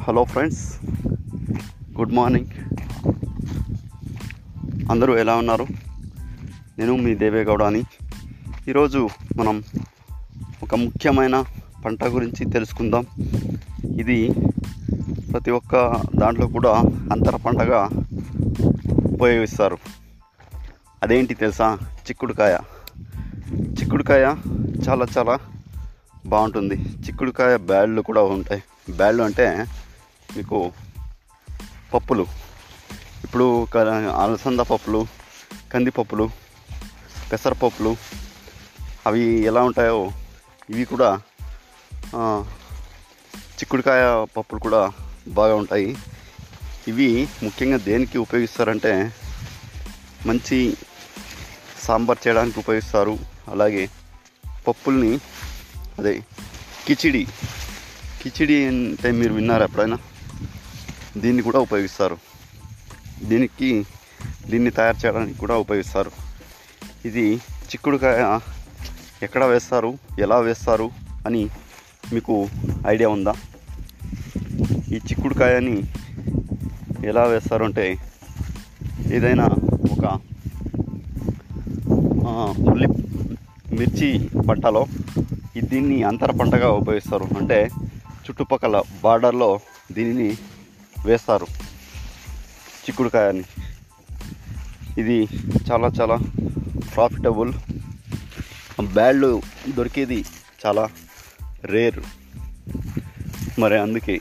Hello friends good morning. అందరూ ఎలా ఉన్నారు? నేను మీ దేవేగౌడ అని. ఈరోజు మనం ఒక ముఖ్యమైన పంట గురించి తెలుసుకుందాం. ఇది ప్రతి ఒక్క దాంట్లో కూడా అంతర పంటగా ఉపయోగిస్తారు. అదేంటి తెలుసా? చిక్కుడుకాయ. చిక్కుడుకాయ చాలా చాలా బాగుంటుంది. చిక్కుడుకాయ బ్యాళ్ళు కూడా ఉంటాయి. బ్యాళ్ళు అంటే మీకు పప్పులు. ఇప్పుడు క- అలసంద పప్పులు కందిపప్పులు పెసరపప్పులు అవి ఎలా ఉంటాయో ఇవి కూడా చిక్కుడుకాయ పప్పులు కూడా బాగా ఉంటాయి. ఇవి ముఖ్యంగా దేనికి ఉపయోగిస్తారంటే మంచి సాంబార్ చేయడానికి ఉపయోగిస్తారు. అలాగే పప్పుల్ని అదే కిచిడి. కిచిడి అంటే మీరు విన్నారా ఎప్పుడైనా? దీన్ని కూడా ఉపయోగిస్తారు. దీనికి దీన్ని తయారు చేయడానికి కూడా ఉపయోగిస్తారు. ఇది చిక్కుడుకాయ ఎక్కడ వేస్తారు ఎలా వేస్తారు అని మీకు ఐడియా ఉందా? ఈ చిక్కుడుకాయని ఎలా వేస్తారు అంటే ఏదైనా ఒక ఉల్లి మిర్చి పంటలో దీన్ని అంతర పంటగా ఉపయోగిస్తారు. అంటే చుట్టుపక్కల బార్డర్లో దీనిని వేస్తారు. చిక్కుడుకాయని. ఇది చాలా చాలా ప్రాఫిటబుల్ బ్యాడ్లు దొరికేది చాలా రేర్. మరి అందుకే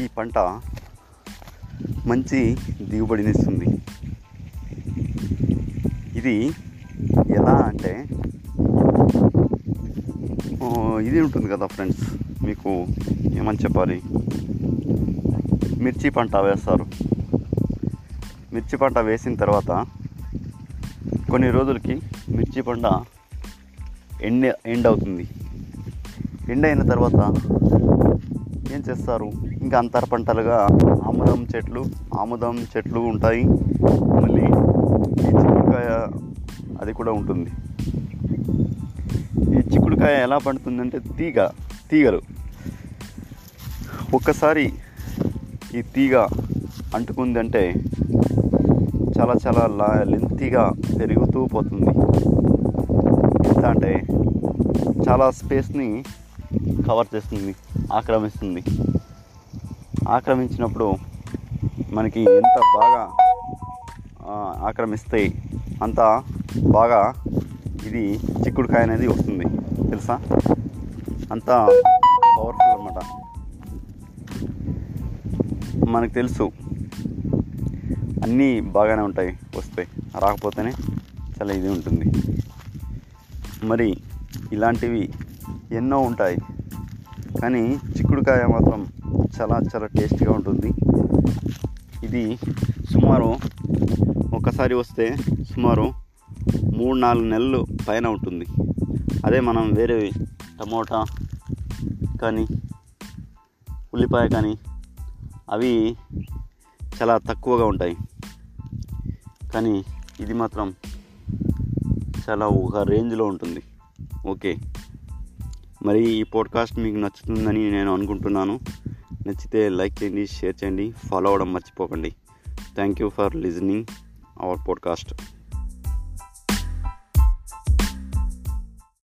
ఈ పంట మంచి దిగుబడినిస్తుంది ఇది ఎలా అంటే ఇది ఉంటుంది కదా ఫ్రెండ్స్ మీకు ఏమని చెప్పాలి? మిర్చి పంట వేస్తారు. మిర్చి పంట వేసిన తర్వాత కొన్ని రోజులకి మిర్చి పంట ఎండ్ ఎండ్ అవుతుంది. ఎండ్ అయిన తర్వాత ఏం చేస్తారు? ఇంకా అంతర పంటలుగా ఆముదం చెట్లు ఆముదం చెట్లు ఉంటాయి. మళ్ళీ ఈ చిక్కుడుకాయ అది కూడా ఉంటుంది. ఈ చిక్కుడుకాయ ఎలా పండుతుందంటే తీగ తీగలు. ఒక్కసారి ఈ తీగ అంటుకుందంటే చాలా చాలా లా లెంతీగా పెరుగుతూ పోతుంది. ఎంత అంటే చాలా స్పేస్ని కవర్ చేస్తుంది. ఆక్రమిస్తుంది. ఆక్రమించినప్పుడు మనకి ఎంత బాగా ఆక్రమిస్తే అంత బాగా ఇది చిక్కుడుకాయ అనేది వస్తుంది. తెలుసా? అంత పవర్ఫుల్ అనమాట మనకు తెలుసు అన్నీ బాగానే ఉంటాయి వస్తాయి రాకపోతేనే చాలా ఇది ఉంటుంది. మరి ఇలాంటివి ఎన్నో ఉంటాయి. కానీ చిక్కుడుకాయ మాత్రం చాలా చాలా టేస్టీగా ఉంటుంది. ఇది సుమారు ఒకసారి వస్తే సుమారు మూడు నాలుగు నెలలు పైన ఉంటుంది. అదే మనం వేరే టమోటా కానీ ఉల్లిపాయ కానీ అవి చాలా తక్కువగా ఉంటాయి. కానీ ఇది మాత్రం చాలా ఒక రేంజ్లో ఉంటుంది. ఓకే. మరి ఈ పోడ్కాస్ట్ మీకు నచ్చుతుందని నేను అనుకుంటున్నాను. నచ్చితే లైక్ చేయండి షేర్ చేయండి ఫాలో అవ్వడం మర్చిపోకండి. Thank you for listening our podcast